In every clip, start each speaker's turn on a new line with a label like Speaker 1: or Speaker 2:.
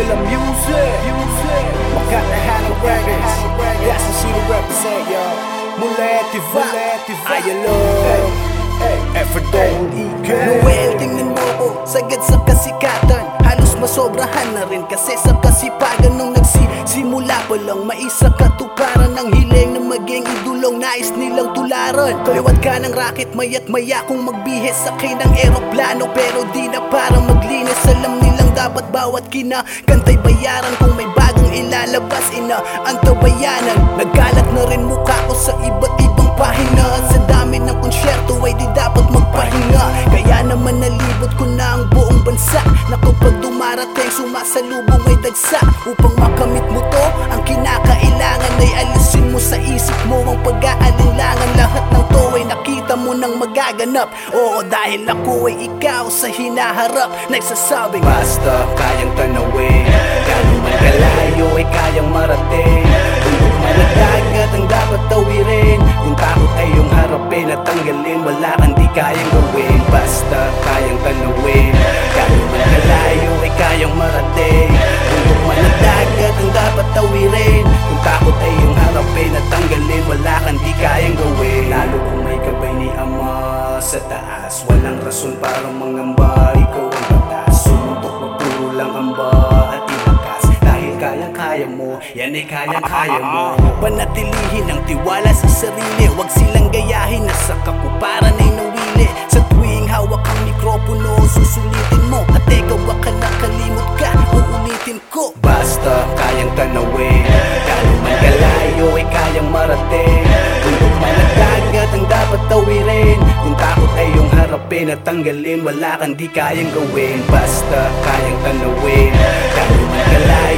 Speaker 1: feel the music.
Speaker 2: I got the hat of Records. That's what she represent, y'all. Mula activa, I love. Nagsisimula pa lang Maisa katuparan ng hiling na maging idulong Nais nilang tularan. Kaliwat ka ng racket Mayat maya kung magbihis sa akin ng eroplano. Pero di na para maglinis Alam nilang dapat bawat kinakantay bayaran. Kung may bagong ilalabas ina antabayanan Nagkalat na rin mukha ko sa iba't ibang pahina. Sa dami ng konsyerto ay di dapat magpahinga. Kaya naman nalibot ko na ang buong bansa. Na kapag dumarating sumasalubong ay dagsa. Upang makamit mo Ang pag-aalinlangan lahat ng to ay nakita mo nang magaganap. Oo dahil ako ay ikaw sa hinaharap. Nagsasabing
Speaker 1: Basta kayang tanawin. Gano'n man kalayo ay kayang marating. Bundok man at dagat ang dapat tawirin. Kung takot ay iyong harapin at tanggalin Wala kang di kayang gawin. Basta kayang tanawin. Gano'n man kalayo ay kayang marating. Bundok man sa taas. Walang rason para mangamba. Ikaw ang batas. Sumuntok mo puro lang amba At ibakas. Dahil kayang-kaya mo Yan ay kayang-kaya mo.
Speaker 2: Panatilihin ang tiwala sa sarili. Huwag silang gayahin. Na sa kakuparan ay nawili. Sa tuwing hawak ang mikropono Susulitin mo. At ikaw baka nakalimot ka Uulitin ko.
Speaker 1: Basta kayang tanawin. Gano'n man kalayo ay kayang marating. Bundok man at dagat ang dapat tawirin. Kung harapin at tanggalin Wala kang di kayang gawin. Basta kayang tanawin. Gano'n man kalayo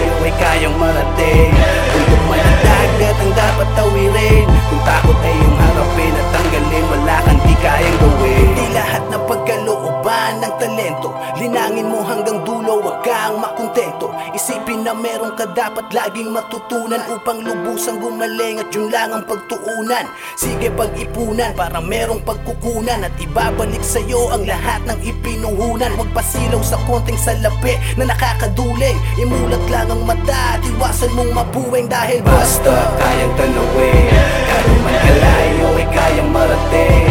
Speaker 2: makontento Isipin na meron ka dapat laging matutunan Upang lubusang gumaling at yun lang ang pagtuunan. Sige pag-ipunan para merong pagkukunan At ibabalik sa'yo ang lahat ng ipinuhunan. Huwag sa konting salapi na nakakaduling. Imulat lang ang mata at iwasan mong mabuwing Dahil
Speaker 1: Basta kayang tanawin. Gano'n man kalayo ay kayang marating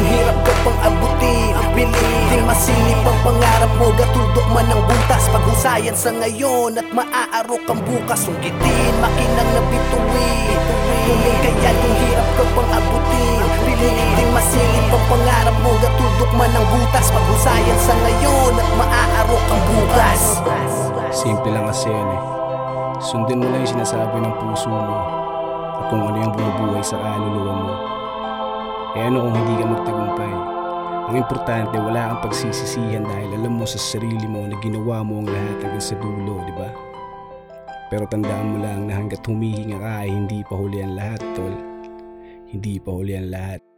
Speaker 1: Kung
Speaker 2: hirap ka pang abutin Ang piliting masilip ang pangarap mo Gatudok man ang buntas. Paghusayan sa ngayon at maaarok ang bukas. Sukitin, makinang na bituin Tumingkaya kung hirap ka pang abutin Ang piliting masilip ang pangarap mo Gatudok man ang butas. Paghusayan sa ngayon at maaarok ang bukas.
Speaker 3: Simple lang kasi yan eh. Sundin mo lang yung sinasabi ng puso mo at kung ano yung bumubuhay sa kaluluwa mo. Eh ano kung hindi ka magtagumpay? Ang importante, wala kang pagsisisihan dahil alam mo sa sarili mo na ginawa mo ang lahat hanggang sa dulo, di ba? Pero tandaan mo lang na hanggat humihinga ka hindi pa huli ang lahat, tol. Hindi pa huli ang lahat.